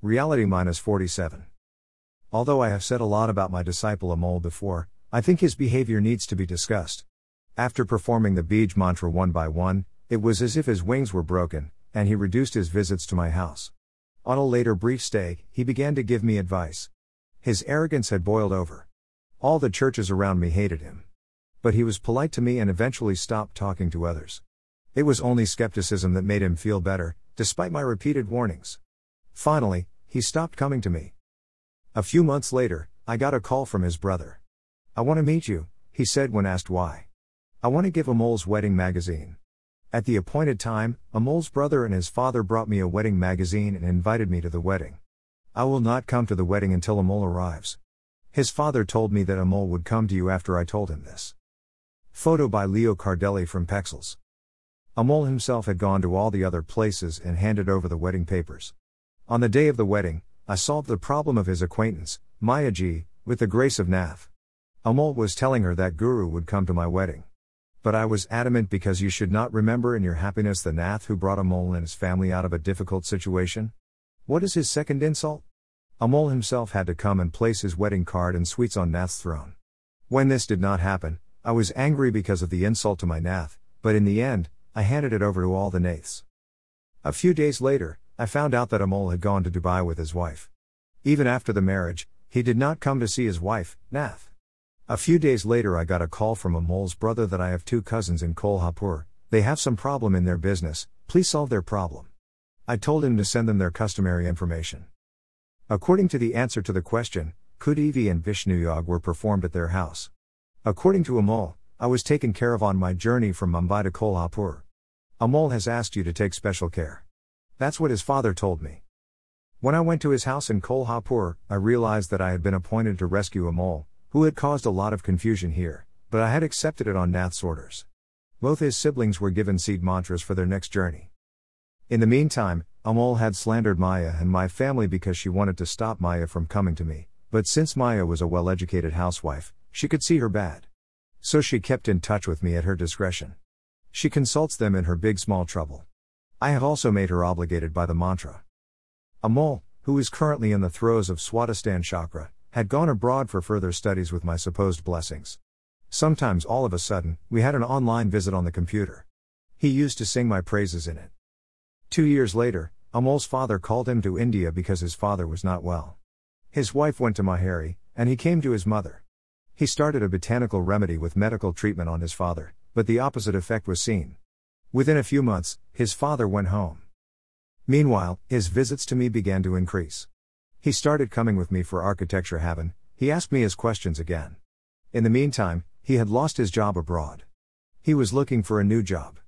Reality minus 47. Although I have said a lot about my disciple Amol before, I think his behavior needs to be discussed. After performing the Bij mantra one by one, it was as if his wings were broken, and he reduced his visits to my house. On a later brief stay, he began to give me advice. His arrogance had boiled over. All the churches around me hated him. But he was polite to me and eventually stopped talking to others. It was only skepticism that made him feel better, despite my repeated warnings. Finally, he stopped coming to me. A few months later, I got a call from his brother. I want to meet you, he said when asked why. I want to give Amol's wedding magazine. At the appointed time, Amol's brother and his father brought me a wedding magazine and invited me to the wedding. I will not come to the wedding until Amol arrives. His father told me that Amol would come to you after I told him this. Photo by Leo Cardelli from Pexels. Amol himself had gone to all the other places and handed over the wedding papers. On the day of the wedding, I solved the problem of his acquaintance, Maya Mayaji, with the grace of Nath. Amol was telling her that Guru would come to my wedding. But I was adamant because you should not remember in your happiness the Nath who brought Amol and his family out of a difficult situation. What is his second insult? Amol himself had to come and place his wedding card and sweets on Nath's throne. When this did not happen, I was angry because of the insult to my Nath, but in the end, I handed it over to all the Naths. A few days later, I found out that Amol had gone to Dubai with his wife. Even after the marriage, he did not come to see his wife, Nath. A few days later, I got a call from Amol's brother that I have two cousins in Kolhapur, they have some problem in their business, please solve their problem. I told him to send them their customary information. According to the answer to the question, Kudivi and Vishnuyog were performed at their house. According to Amol, I was taken care of on my journey from Mumbai to Kolhapur. Amol has asked you to take special care. That's what his father told me. When I went to his house in Kolhapur, I realized that I had been appointed to rescue Amol, who had caused a lot of confusion here, but I had accepted it on Nath's orders. Both his siblings were given seed mantras for their next journey. In the meantime, Amol had slandered Maya and my family because she wanted to stop Maya from coming to me, but since Maya was a well educated housewife, she could see her bad. So she kept in touch with me at her discretion. She consults them in her big small trouble. I have also made her obligated by the mantra. Amol, who is currently in the throes of Swadhisthana chakra, had gone abroad for further studies with my supposed blessings. Sometimes all of a sudden, we had an online visit on the computer. He used to sing my praises in it. Two years later, Amol's father called him to India because his father was not well. His wife went to Mahari, and he came to his mother. He started a botanical remedy with medical treatment on his father, but the opposite effect was seen. Within a few months, his father went home. Meanwhile, his visits to me began to increase. He started coming with me for architecture haven, he asked me his questions again. In the meantime, he had lost his job abroad. He was looking for a new job.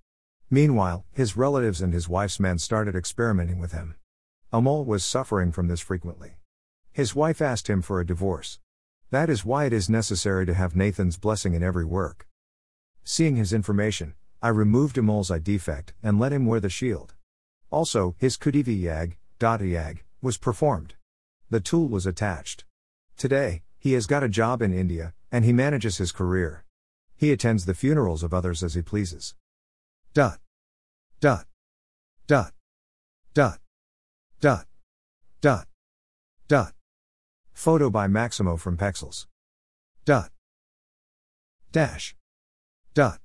Meanwhile, his relatives and his wife's men started experimenting with him. Amol was suffering from this frequently. His wife asked him for a divorce. That is why it is necessary to have Nathan's blessing in every work. Seeing his information, I removed Amol's eye defect and let him wear the shield. Also, his Kudivi Yag, Yag, was performed. The tool was attached. Today, he has got a job in India, and he manages his career. He attends the funerals of others as he pleases. Dot. Dot. Dot. Dot. Dot. Dot. Dot. Photo by Maximo from Pexels. Dot. Dash. Dot.